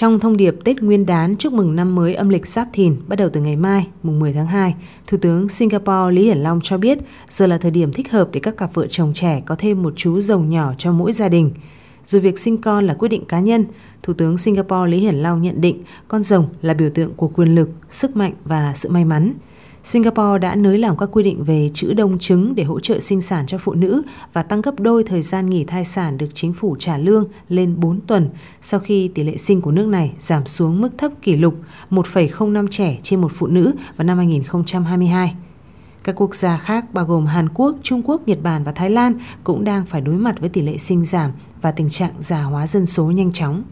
Trong thông điệp Tết Nguyên đán chúc mừng năm mới âm lịch Giáp Thìn bắt đầu từ ngày mai, mùng 10 tháng 2, Thủ tướng Singapore Lý Hiển Long cho biết giờ là thời điểm thích hợp để các cặp vợ chồng trẻ có thêm một chú rồng nhỏ cho mỗi gia đình. Dù việc sinh con là quyết định cá nhân, Thủ tướng Singapore Lý Hiển Long nhận định con rồng là biểu tượng của quyền lực, sức mạnh và sự may mắn. Singapore đã nới lỏng các quy định về chữ đông trứng để hỗ trợ sinh sản cho phụ nữ và tăng gấp đôi thời gian nghỉ thai sản được chính phủ trả lương lên 4 tuần sau khi tỷ lệ sinh của nước này giảm xuống mức thấp kỷ lục 1,05 trẻ trên một phụ nữ vào năm 2022. Các quốc gia khác bao gồm Hàn Quốc, Trung Quốc, Nhật Bản và Thái Lan cũng đang phải đối mặt với tỷ lệ sinh giảm và tình trạng già hóa dân số nhanh chóng.